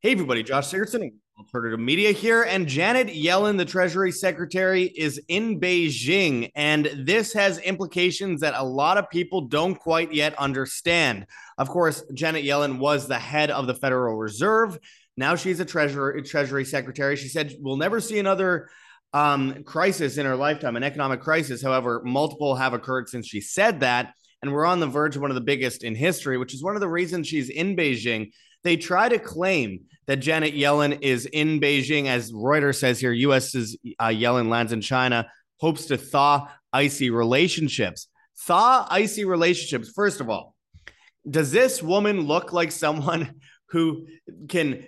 Hey, everybody, Josh Sigurdson, Alternative Media here. And Janet Yellen, the Treasury Secretary, is in Beijing. And this has implications that a lot of people don't quite yet understand. Of course, Janet Yellen was the head of the Federal Reserve. Now she's a Treasury, Treasury Secretary. She said we'll never see another um, crisis in her lifetime, an economic crisis. However, multiple have occurred since she said that. And we're on the verge of one of the biggest in history, which is one of the reasons she's in Beijing they try to claim that Janet Yellen is in Beijing, as Reuters says here. U.S.'s uh, Yellen lands in China, hopes to thaw icy relationships. Thaw icy relationships. First of all, does this woman look like someone who can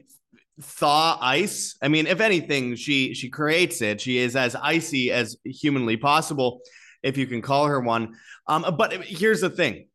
thaw ice? I mean, if anything, she she creates it. She is as icy as humanly possible, if you can call her one. Um, but here's the thing: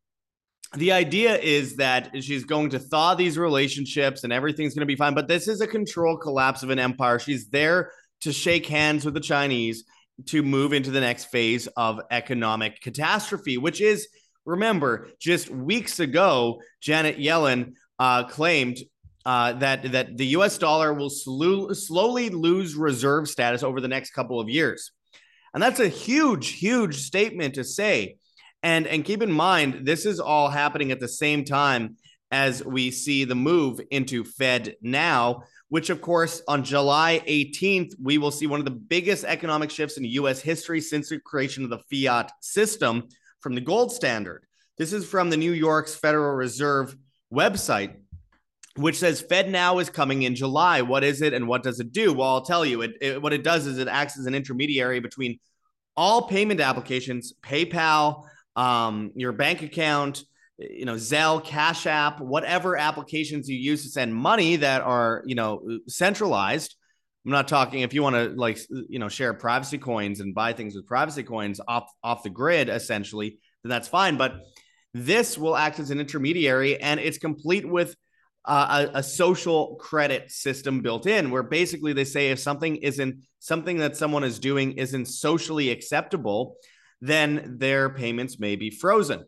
the idea is that she's going to thaw these relationships and everything's going to be fine. But this is a control collapse of an empire. She's there to shake hands with the Chinese to move into the next phase of economic catastrophe, which is, remember, just weeks ago, Janet Yellen uh, claimed uh, that that the U.S. dollar will sl- slowly lose reserve status over the next couple of years, and that's a huge, huge statement to say. And and keep in mind, this is all happening at the same time as we see the move into FedNow, which of course on July 18th, we will see one of the biggest economic shifts in US history since the creation of the fiat system from the gold standard. This is from the New York's Federal Reserve website, which says FedNow is coming in July. What is it and what does it do? Well, I'll tell you. It, it, what it does is it acts as an intermediary between all payment applications, PayPal, um, your bank account, you know, Zelle, Cash App, whatever applications you use to send money that are, you know, centralized. I'm not talking if you want to like, you know, share privacy coins and buy things with privacy coins off off the grid, essentially, then that's fine. But this will act as an intermediary, and it's complete with uh, a, a, social credit system built in, where basically they say if something isn't something that someone is doing isn't socially acceptable, then their payments may be frozen.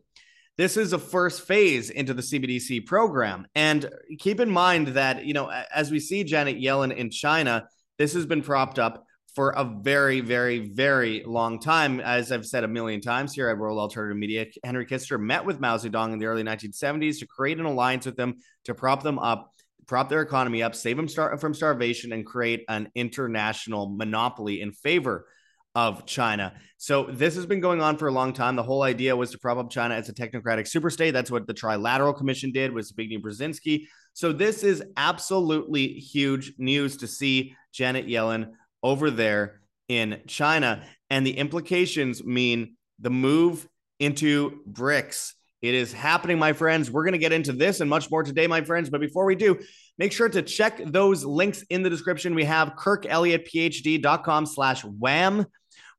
This is a first phase into the CBDC program. And keep in mind that, you know, as we see Janet Yellen in China, this has been propped up for a very, very, very long time. As I've said a million times here at World Alternative Media, Henry Kissinger met with Mao Zedong in the early 1970s to create an alliance with them to prop them up, prop their economy up, save them star- from starvation, and create an international monopoly in favor of China. So this has been going on for a long time. The whole idea was to prop up China as a technocratic superstate. That's what the Trilateral Commission did with Zbigniew Brzezinski. So this is absolutely huge news to see Janet Yellen over there in China. And the implications mean the move into BRICS. It is happening, my friends. We're going to get into this and much more today, my friends. But before we do, make sure to check those links in the description. We have kirkelliottphd.com slash wham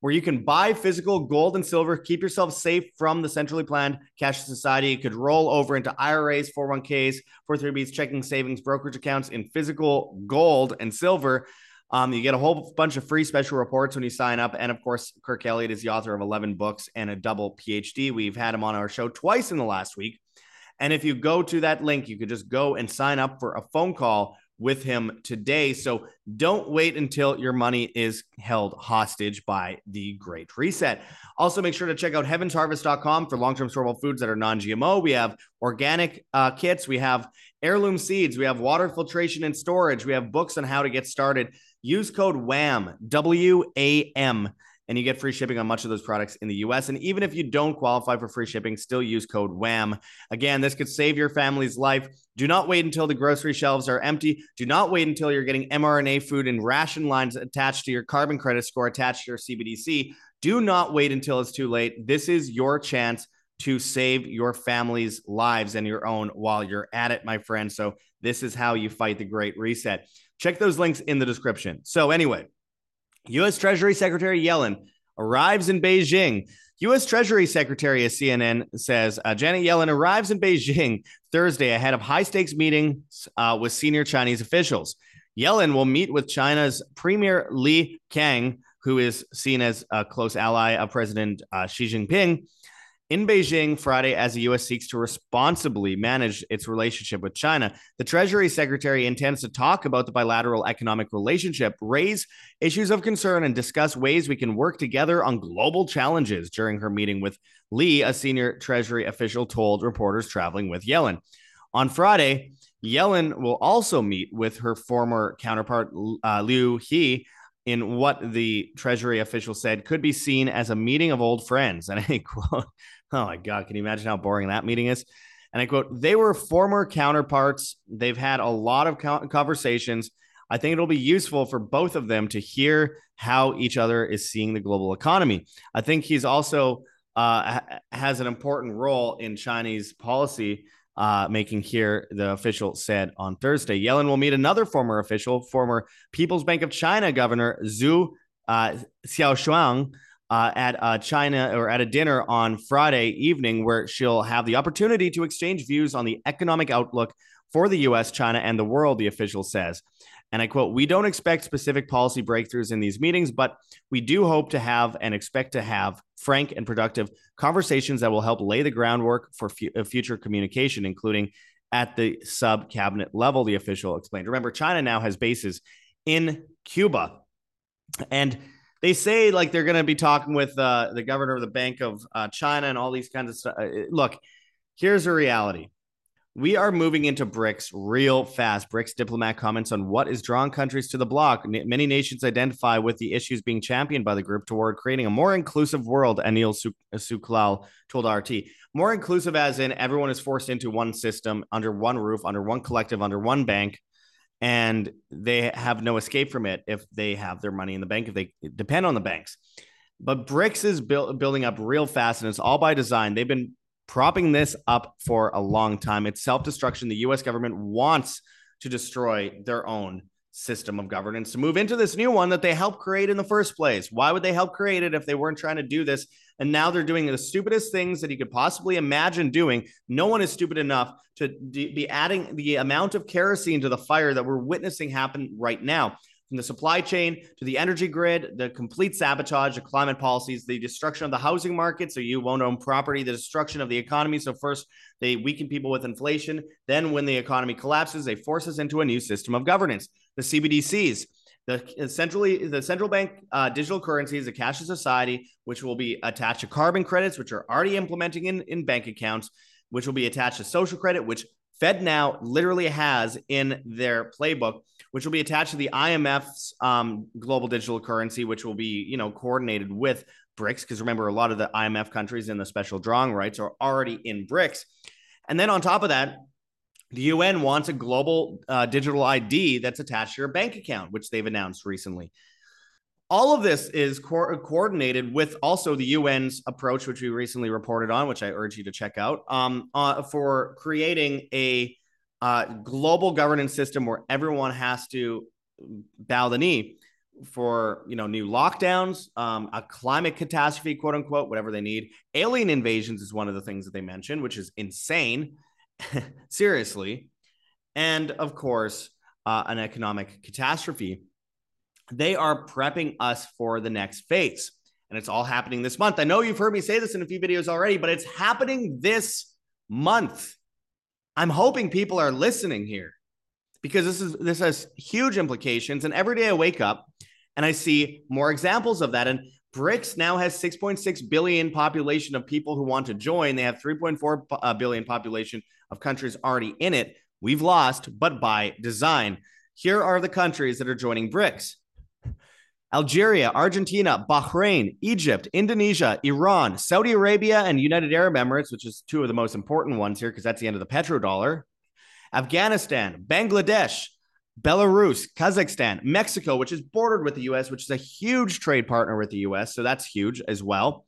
where you can buy physical gold and silver, keep yourself safe from the centrally planned cash society. Could roll over into IRAs, 401ks, 403bs, checking savings, brokerage accounts in physical gold and silver. Um, you get a whole bunch of free special reports when you sign up. And of course, Kirk Elliott is the author of 11 books and a double PhD. We've had him on our show twice in the last week. And if you go to that link, you could just go and sign up for a phone call with him today. So don't wait until your money is held hostage by the Great Reset. Also, make sure to check out heavensharvest.com for long term storable foods that are non GMO. We have organic uh, kits, we have heirloom seeds, we have water filtration and storage, we have books on how to get started. Use code WHAM, W A M and you get free shipping on much of those products in the US. And even if you don't qualify for free shipping, still use code WHAM. Again, this could save your family's life. Do not wait until the grocery shelves are empty. Do not wait until you're getting mRNA food and ration lines attached to your carbon credit score attached to your CBDC. Do not wait until it's too late. This is your chance to save your family's lives and your own while you're at it, my friend. So, this is how you fight the great reset. Check those links in the description. So, anyway, U.S. Treasury Secretary Yellen arrives in Beijing. U.S. Treasury Secretary, as CNN says, uh, Janet Yellen arrives in Beijing Thursday ahead of high stakes meetings uh, with senior Chinese officials. Yellen will meet with China's Premier Li Qiang, who is seen as a close ally of President uh, Xi Jinping. In Beijing Friday, as the U.S. seeks to responsibly manage its relationship with China, the Treasury Secretary intends to talk about the bilateral economic relationship, raise issues of concern, and discuss ways we can work together on global challenges during her meeting with Li, a senior Treasury official told reporters traveling with Yellen. On Friday, Yellen will also meet with her former counterpart, uh, Liu He, in what the Treasury official said could be seen as a meeting of old friends. And I quote, Oh my God, can you imagine how boring that meeting is? And I quote, they were former counterparts. They've had a lot of conversations. I think it'll be useful for both of them to hear how each other is seeing the global economy. I think he's also uh, has an important role in Chinese policy uh, making here, the official said on Thursday. Yellen will meet another former official, former People's Bank of China Governor Zhou uh, Xiaochuan, uh, at uh, China or at a dinner on Friday evening, where she'll have the opportunity to exchange views on the economic outlook for the US, China, and the world, the official says. And I quote, We don't expect specific policy breakthroughs in these meetings, but we do hope to have and expect to have frank and productive conversations that will help lay the groundwork for f- future communication, including at the sub cabinet level, the official explained. Remember, China now has bases in Cuba. And they say like they're going to be talking with uh, the governor of the Bank of uh, China and all these kinds of stuff. Uh, look, here's a reality. We are moving into BRICS real fast. BRICS diplomat comments on what is drawing countries to the bloc. N- many nations identify with the issues being championed by the group toward creating a more inclusive world, Anil Sooklal told RT. More inclusive, as in everyone is forced into one system, under one roof, under one collective, under one bank and they have no escape from it if they have their money in the bank, if they depend on the banks. But BRICS is build, building up real fast, and it's all by design. They've been propping this up for a long time. It's self destruction. The US government wants to destroy their own system of governance to move into this new one that they helped create in the first place. Why would they help create it if they weren't trying to do this? And now they're doing the stupidest things that you could possibly imagine doing. No one is stupid enough to be adding the amount of kerosene to the fire that we're witnessing happen right now. From the supply chain to the energy grid, the complete sabotage of climate policies, the destruction of the housing market, so you won't own property, the destruction of the economy. So, first, they weaken people with inflation. Then, when the economy collapses, they force us into a new system of governance. The CBDCs, the centrally the central bank uh, digital currency is a cashless society, which will be attached to carbon credits, which are already implementing in, in bank accounts, which will be attached to social credit, which FedNow literally has in their playbook, which will be attached to the IMF's um, global digital currency, which will be you know coordinated with BRICS. Because remember, a lot of the IMF countries in the special drawing rights are already in BRICS. And then on top of that, the UN wants a global uh, digital ID that's attached to your bank account, which they've announced recently. All of this is co- coordinated with also the UN's approach, which we recently reported on, which I urge you to check out, um, uh, for creating a uh, global governance system where everyone has to bow the knee for you know new lockdowns, um, a climate catastrophe, quote unquote, whatever they need. Alien invasions is one of the things that they mentioned, which is insane. seriously, and of course, uh, an economic catastrophe. They are prepping us for the next phase. And it's all happening this month. I know you've heard me say this in a few videos already, but it's happening this month. I'm hoping people are listening here because this is this has huge implications. And every day I wake up and I see more examples of that. And BRICS now has 6.6 billion population of people who want to join. They have 3.4 uh, population of countries already in it. We've lost, but by design. Here are the countries that are joining BRICS Algeria, Argentina, Bahrain, Egypt, Indonesia, Iran, Saudi Arabia, and United Arab Emirates, which is two of the most important ones here because that's the end of the petrodollar. Afghanistan, Bangladesh, Belarus, Kazakhstan, Mexico, which is bordered with the US, which is a huge trade partner with the US. So that's huge as well.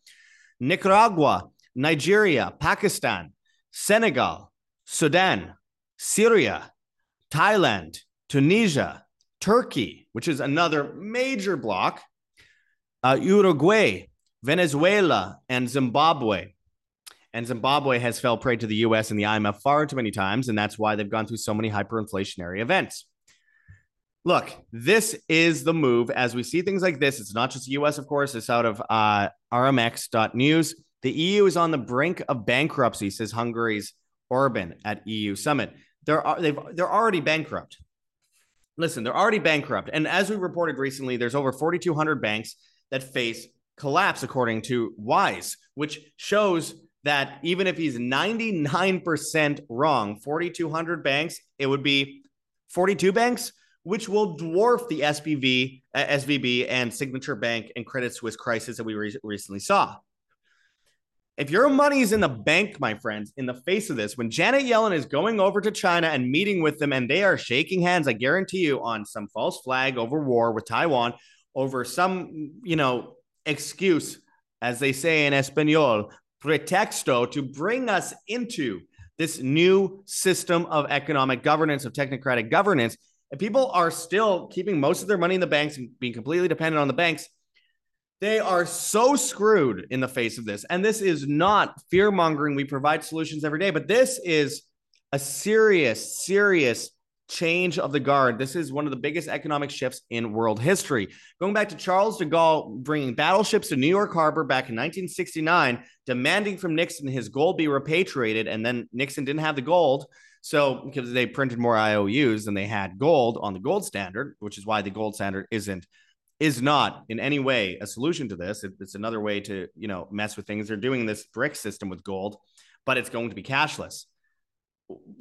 Nicaragua, Nigeria, Pakistan, Senegal, Sudan, Syria, Thailand, Tunisia, Turkey, which is another major bloc, uh, Uruguay, Venezuela, and Zimbabwe. And Zimbabwe has fell prey to the US and the IMF far too many times. And that's why they've gone through so many hyperinflationary events. Look, this is the move as we see things like this. It's not just the US, of course, it's out of uh, rmx.news. The EU is on the brink of bankruptcy, says Hungary's Orban at EU summit. They're they've they're already bankrupt. Listen, they're already bankrupt, and as we reported recently, there's over 4,200 banks that face collapse, according to Wise, which shows that even if he's 99% wrong, 4,200 banks, it would be 42 banks, which will dwarf the SBV, uh, SVB and Signature Bank and Credit Suisse crisis that we re- recently saw. If your money is in the bank, my friends, in the face of this, when Janet Yellen is going over to China and meeting with them and they are shaking hands, I guarantee you, on some false flag over war with Taiwan, over some, you know, excuse, as they say in Espanol, pretexto to bring us into this new system of economic governance, of technocratic governance. And people are still keeping most of their money in the banks and being completely dependent on the banks. They are so screwed in the face of this. And this is not fear mongering. We provide solutions every day, but this is a serious, serious change of the guard. This is one of the biggest economic shifts in world history. Going back to Charles de Gaulle bringing battleships to New York Harbor back in 1969, demanding from Nixon his gold be repatriated, and then Nixon didn't have the gold. So, because they printed more IOUs than they had gold on the gold standard, which is why the gold standard isn't is not in any way a solution to this. It, it's another way to you know mess with things. They're doing this brick system with gold, but it's going to be cashless.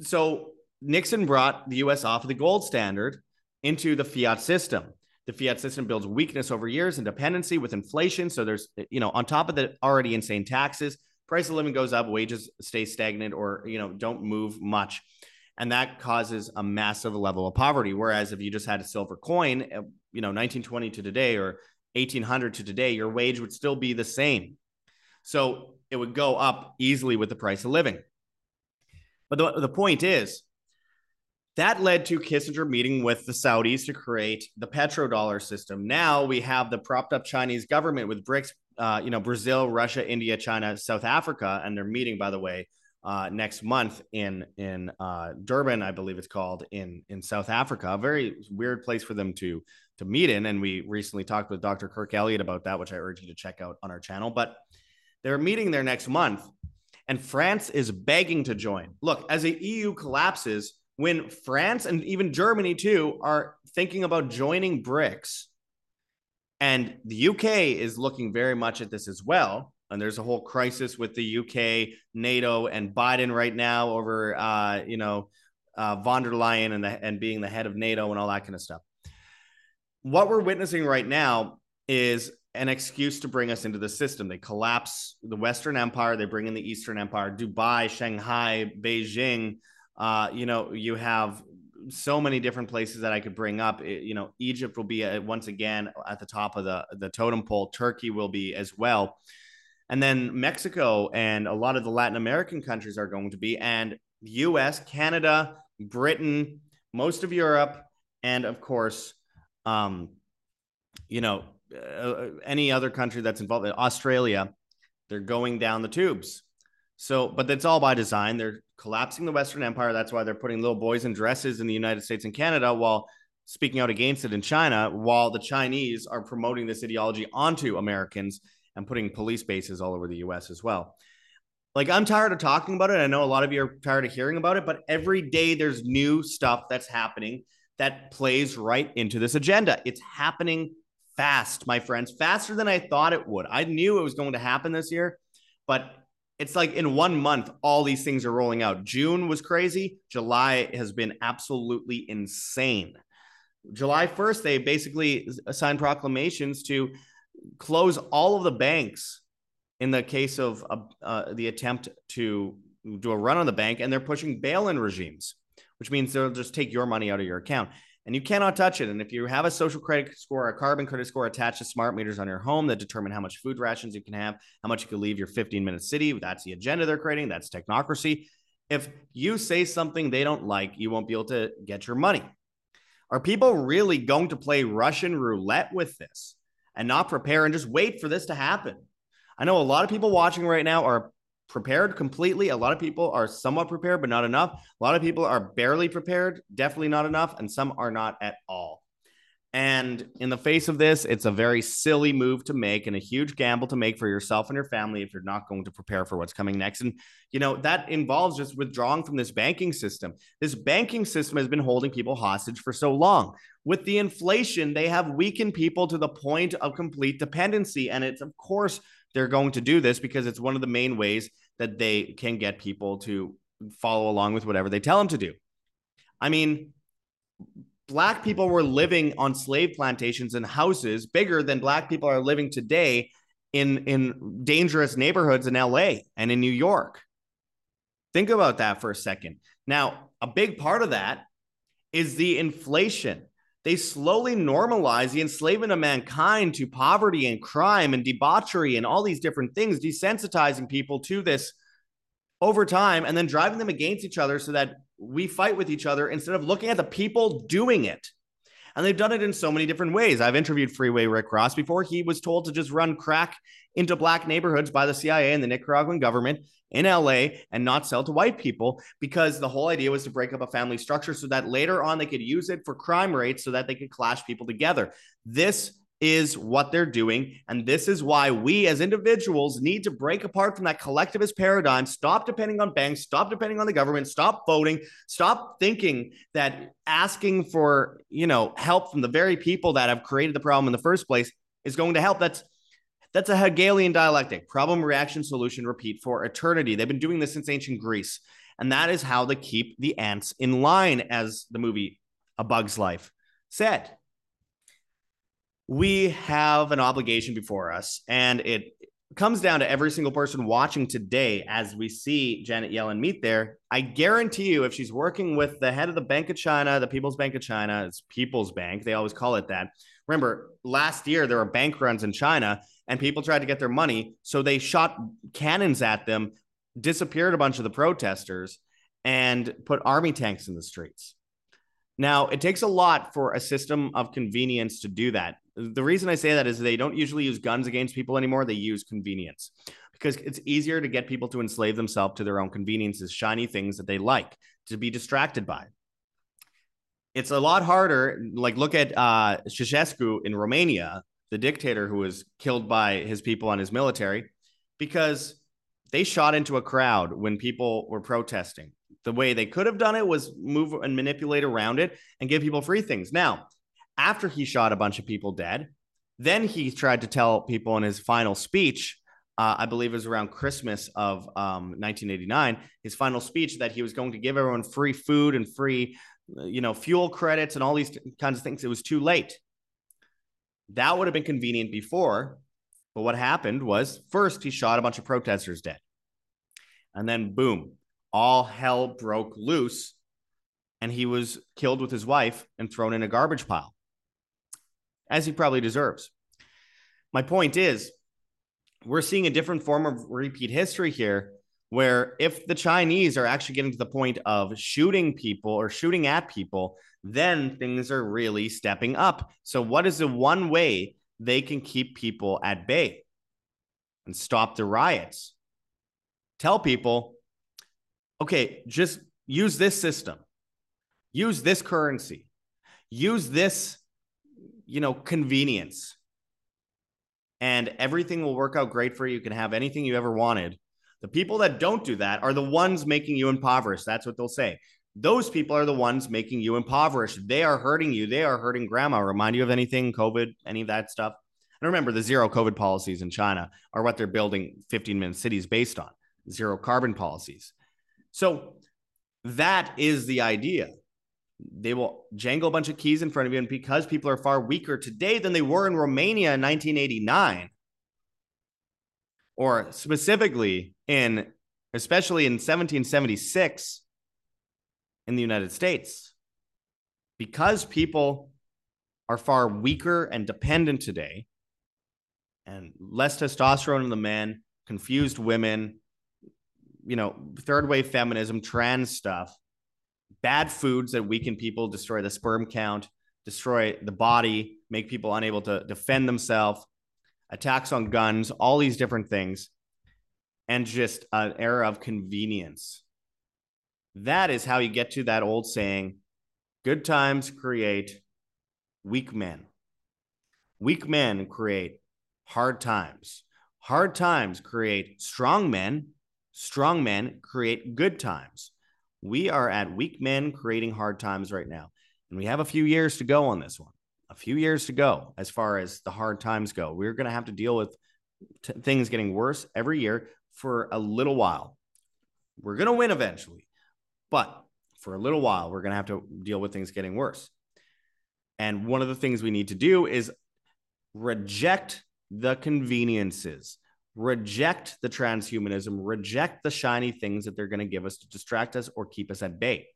So Nixon brought the US off of the gold standard into the fiat system. The fiat system builds weakness over years and dependency with inflation. So there's, you know, on top of the already insane taxes, price of living goes up, wages stay stagnant or, you know, don't move much. And that causes a massive level of poverty. Whereas if you just had a silver coin, uh, you know, 1920 to today or 1800 to today, your wage would still be the same. So it would go up easily with the price of living. But the, the point is, that led to Kissinger meeting with the Saudis to create the petrodollar system. Now we have the propped up Chinese government with BRICS, uh, you know, Brazil, Russia, India, China, South Africa, and they're meeting, by the way, uh, next month in in uh, Durban, I believe it's called in in South Africa. A very weird place for them to to meet in. And we recently talked with Dr. Kirk Elliott about that, which I urge you to check out on our channel. But they're meeting there next month, and France is begging to join. Look, as the EU collapses when France and even Germany too are thinking about joining BRICS, and the UK is looking very much at this as well. And there's a whole crisis with the UK, NATO, and Biden right now over, uh, you know, uh, von der Leyen and the, and being the head of NATO and all that kind of stuff. What we're witnessing right now is an excuse to bring us into the system. They collapse the Western Empire, they bring in the Eastern Empire, Dubai, Shanghai, Beijing, uh, you know, you have so many different places that I could bring up. It, you know, Egypt will be uh, once again at the top of the the totem pole. Turkey will be as well, and then Mexico and a lot of the Latin American countries are going to be, and U.S., Canada, Britain, most of Europe, and of course, um, you know, uh, any other country that's involved. Australia, they're going down the tubes. So, but that's all by design. They're collapsing the Western Empire. That's why they're putting little boys in dresses in the United States and Canada while speaking out against it in China, while the Chinese are promoting this ideology onto Americans and putting police bases all over the US as well. Like, I'm tired of talking about it. I know a lot of you are tired of hearing about it, but every day there's new stuff that's happening that plays right into this agenda. It's happening fast, my friends, faster than I thought it would. I knew it was going to happen this year, but it's like in one month, all these things are rolling out. June was crazy. July has been absolutely insane. July 1st, they basically signed proclamations to close all of the banks in the case of uh, the attempt to do a run on the bank, and they're pushing bail in regimes, which means they'll just take your money out of your account and you cannot touch it. And if you have a social credit score, a carbon credit score attached to smart meters on your home that determine how much food rations you can have, how much you can leave your 15 minute city, that's the agenda they're creating. That's technocracy. If you say something they don't like, you won't be able to get your money. Are people really going to play Russian roulette with this and not prepare and just wait for this to happen? I know a lot of people watching right now are prepared completely. A lot of people are somewhat prepared, but not enough. A lot of people are barely prepared, definitely not enough, and some are not at all. And in the face of this, it's a very silly move to make and a huge gamble to make for yourself and your family if you're not going to prepare for what's coming next. And, you know, that involves just withdrawing from this banking system. This banking system has been holding people hostage for so long. With the inflation, they have weakened people to the point of complete dependency. And it's, of course, they're going to do this because it's one of the main ways that they can get people to follow along with whatever they tell them to do. I mean, black people were living on slave plantations and houses bigger than black people are living today in in dangerous neighborhoods in LA and in New York. Think about that for a second. Now, a big part of that is the inflation. They slowly normalize the enslavement of mankind to poverty and crime and debauchery and all these different things, desensitizing people to this over time and then driving them against each other so that we fight with each other instead of looking at the people doing it. And they've done it in so many different ways. I've interviewed Freeway Rick Ross before. He was told to just run crack into black neighborhoods by the CIA and the Nicaraguan government in LA and not sell to white people because the whole idea was to break up a family structure so that later on they could use it for crime rates so that they could clash people together. This is what they're doing. And this is why we as individuals need to break apart from that collectivist paradigm, stop depending on banks, stop depending on the government, stop voting, stop thinking that asking for, you know, help from the very people that have created the problem in the first place is going to help. That's that's a Hegelian dialectic, problem, reaction, solution, repeat for eternity. They've been doing this since ancient Greece. And that is how they keep the ants in line, as the movie A Bug's Life said we have an obligation before us, and it comes down to every single person watching today as we see Janet Yellen meet there. I guarantee you, if she's working with the head of the Bank of China, the People's Bank of China, it's People's Bank, they always call it that. Remember, last year there were bank runs in China and people tried to get their money. So they shot cannons at them, disappeared a bunch of the protesters, and put army tanks in the streets. Now, it takes a lot for a system of convenience to do that. The reason I say that is they don't usually use guns against people anymore. They use convenience because it's easier to get people to enslave themselves to their own conveniences, shiny things that they like to be distracted by. It's a lot harder. Like, look at uh, Ceausescu in Romania, the dictator who was killed by his people and his military, because they shot into a crowd when people were protesting. The way they could have done it was move and manipulate around it and give people free things. Now, after he shot a bunch of people dead, then he tried to tell people in his final speech, uh, I believe it was around Christmas of um, 1989, his final speech that he was going to give everyone free food and free, uh, you know, fuel credits and all these kinds of things. It was too late. That would have been convenient before, but what happened was first he shot a bunch of protesters dead. And then boom, all hell broke loose and he was killed with his wife and thrown in a garbage pile, as he probably deserves. My point is, we're seeing a different form of repeat history here, where if the Chinese are actually getting to the point of shooting people or shooting at people, then things are really stepping up. So, what is the one way they can keep people at bay and stop the riots? Tell people okay, just use this system, use this currency, use this, you know, convenience, and everything will work out great for you. You can have anything you ever wanted. The people that don't do that are the ones making you impoverished. That's what they'll say. Those people are the ones making you impoverished. They are hurting you. They are hurting grandma. Remind you of anything, COVID, any of that stuff? And remember, the zero COVID policies in China are what they're building 15 minute cities based on zero carbon policies. So that is the idea. They will jangle a bunch of keys in front of you. And because people are far weaker today than they were in Romania in 1989, or specifically in, especially in 1776 in the United States, because people are far weaker and dependent today, and less testosterone in the men, confused women, you know, third wave feminism, trans stuff, bad foods that weaken people, destroy the sperm count, destroy the body, make people unable to defend themselves, attacks on guns, all these different things, and just an era of convenience. That is how you get to that old saying good times create weak men. Weak men create hard times. Hard times create strong men. Strong men create good times. We are at weak men creating hard times right now. And we have a few years to go on this one, a few years to go as far as the hard times go. We're going to have to deal with t- things getting worse every year for a little while. We're going to win eventually, but for a little while, we're going to have to deal with things getting worse. And one of the things we need to do is reject the conveniences, reject the transhumanism, reject the shiny things that they're going to give us to distract us or keep us at bay.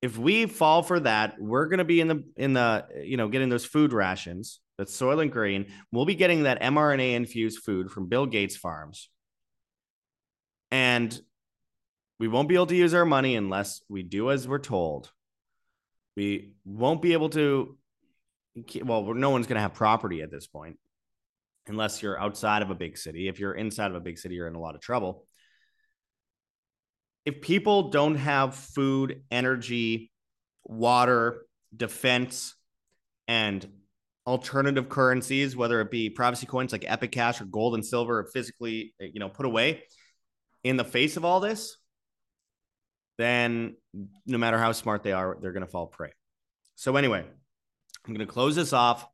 If we fall for that, we're going to be in the in the you know getting those food rations that's Soylent Green. We'll be getting that mRNA infused food from Bill Gates farms. And we won't be able to use our money unless we do as we're told. We won't be able to, well, no one's going to have property at this point unless you're outside of a big city. If you're inside of a big city, you're in a lot of trouble. If people don't have food, energy, water, defense, and alternative currencies, whether it be privacy coins like Epic Cash or gold and silver, physically, eh, you know, put away in the face of all this, then no matter how smart they are, they're going to fall prey. So, anyway, I'm going to close this off.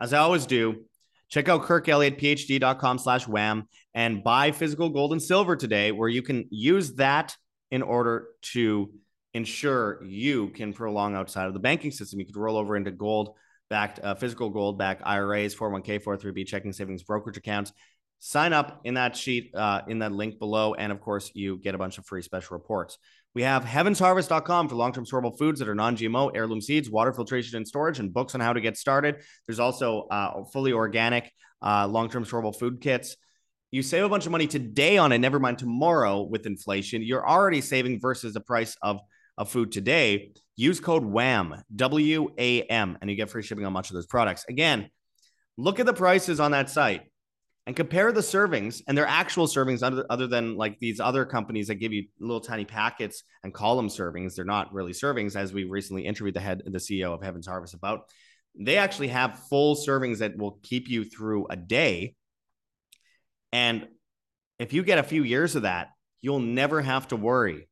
As I always do, check out kirkelliottphd.com slash wham and buy physical gold and silver today, where you can use that in order to ensure you can prolong outside of the banking system. You could roll over into gold backed, uh, physical gold backed IRAs, 401k, 403b checking savings, brokerage accounts sign up in that sheet uh, in that link below and of course you get a bunch of free special reports. We have heavensharvest.com for long-term storable foods that are non-gmo heirloom seeds water filtration and storage and books on how to get started. There's also uh, fully organic uh, long-term storable food kits. You save a bunch of money today on it never mind tomorrow with inflation. You're already saving versus the price of of food today. Use code wham w-a-m and you get free shipping on much of those products. Again look at the prices on that site and compare the servings and their actual servings other, other than like these other companies that give you little tiny packets and call them servings. They're not really servings, as we recently interviewed the head, the CEO of Heaven's Harvest about. They actually have full servings that will keep you through a day. And if you get a few years of that, you'll never have to worry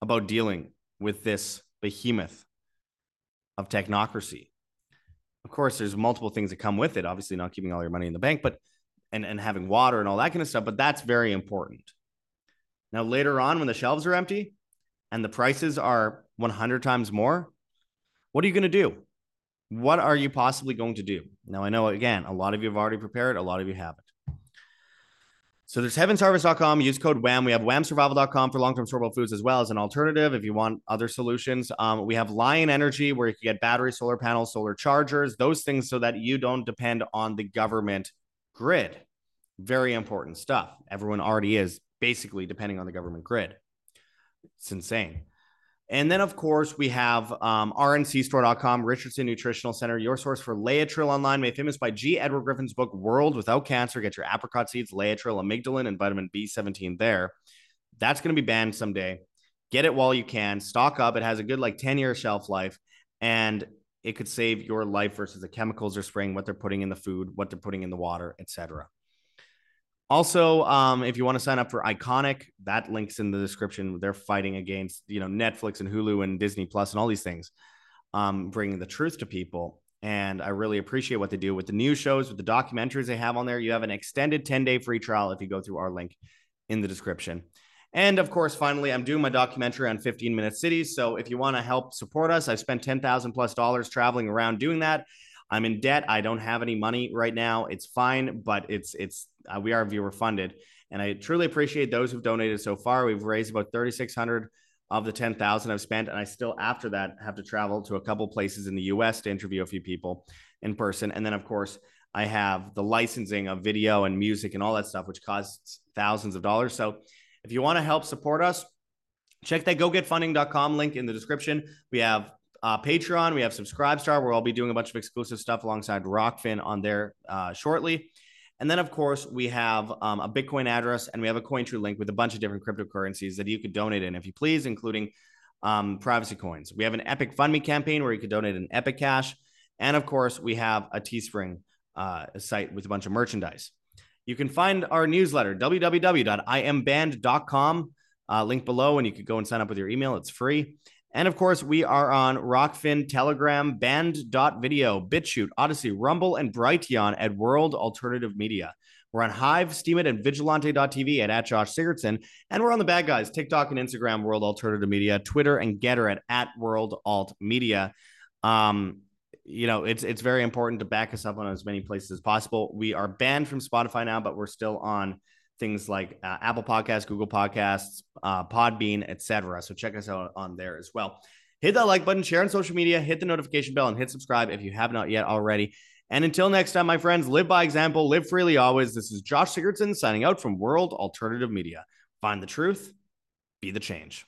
about dealing with this behemoth of technocracy. Of course, there's multiple things that come with it. Obviously, not keeping all your money in the bank, but and, and having water and all that kind of stuff, but that's very important. Now, later on, when the shelves are empty and the prices are 100 times more, what are you going to do? What are you possibly going to do? Now, I know, again, a lot of you have already prepared, a lot of you haven't. So there's heavensharvest.com. Use code WHAM. We have whamsurvival.com for long-term storable foods as well as an alternative if you want other solutions. Um, we have Lion Energy where you can get battery, solar panels, solar chargers, those things so that you don't depend on the government grid. Very important stuff. Everyone already is basically depending on the government grid. It's insane. And then, of course, we have um, rncstore.com, Richardson Nutritional Center, your source for Laetrile online, made famous by G. Edward Griffin's book, World Without Cancer. Get your apricot seeds, Laetrile, amygdalin, and vitamin B17 there. That's going to be banned someday. Get it while you can. Stock up. It has a good, like, 10 year shelf life. And it could save your life versus the chemicals they're spraying, what they're putting in the food, what they're putting in the water, etc. Also, um, if you want to sign up for Ickonic, that links in the description. They're fighting against you know Netflix and Hulu and Disney Plus and all these things, um, bringing the truth to people. And I really appreciate what they do with the new shows, with the documentaries they have on there. You have an extended 10 day free trial if you go through our link in the description. And of course, finally, I'm doing my documentary on 15 minute cities. So if you want to help support us, I've spent 10,000 plus dollars traveling around doing that. I'm in debt. I don't have any money right now. It's fine, but it's, it's, uh, we are viewer funded. And I truly appreciate those who've donated so far. We've raised about 3,600 of the 10,000 I've spent. And I still, after that, have to travel to a couple places in the US to interview a few people in person. And then, of course, I have the licensing of video and music and all that stuff, which costs thousands of dollars. So if you want to help support us, check that gogetfunding.com link in the description. We have uh, Patreon, we have Subscribestar, where I'll be doing a bunch of exclusive stuff alongside Rokfin on there uh, shortly. And then, of course, we have um, a Bitcoin address and we have a CoinTrue link with a bunch of different cryptocurrencies that you could donate in if you please, including um, privacy coins. We have an Epic Fund Me campaign where you could donate an Epic Cash. And of course, we have a Teespring uh, site with a bunch of merchandise. You can find our newsletter, www.imband.com, uh, link below, and you could go and sign up with your email. It's free. And of course, we are on Rokfin, Telegram, Band.video, BitChute, Odysee, Rumble, and Brighteon at World Alternative Media. We're on Hive, Steemit, and Vigilante.tv at, at Josh Sigurdson. And we're on the bad guys, TikTok and Instagram, World Alternative Media, Twitter and Gettr at, at World Alt Media. Um, you know, it's it's very important to back us up on as many places as possible. We are banned from Spotify now, but we're still on things like uh, Apple Podcasts, Google Podcasts, uh, Podbean, etc. So check us out on there as well. Hit that like button, share on social media, hit the notification bell, and hit subscribe if you have not yet already. And until next time, my friends, live by example, live freely always. This is Josh Sigurdson signing out from World Alternative Media. Find the truth, be the change.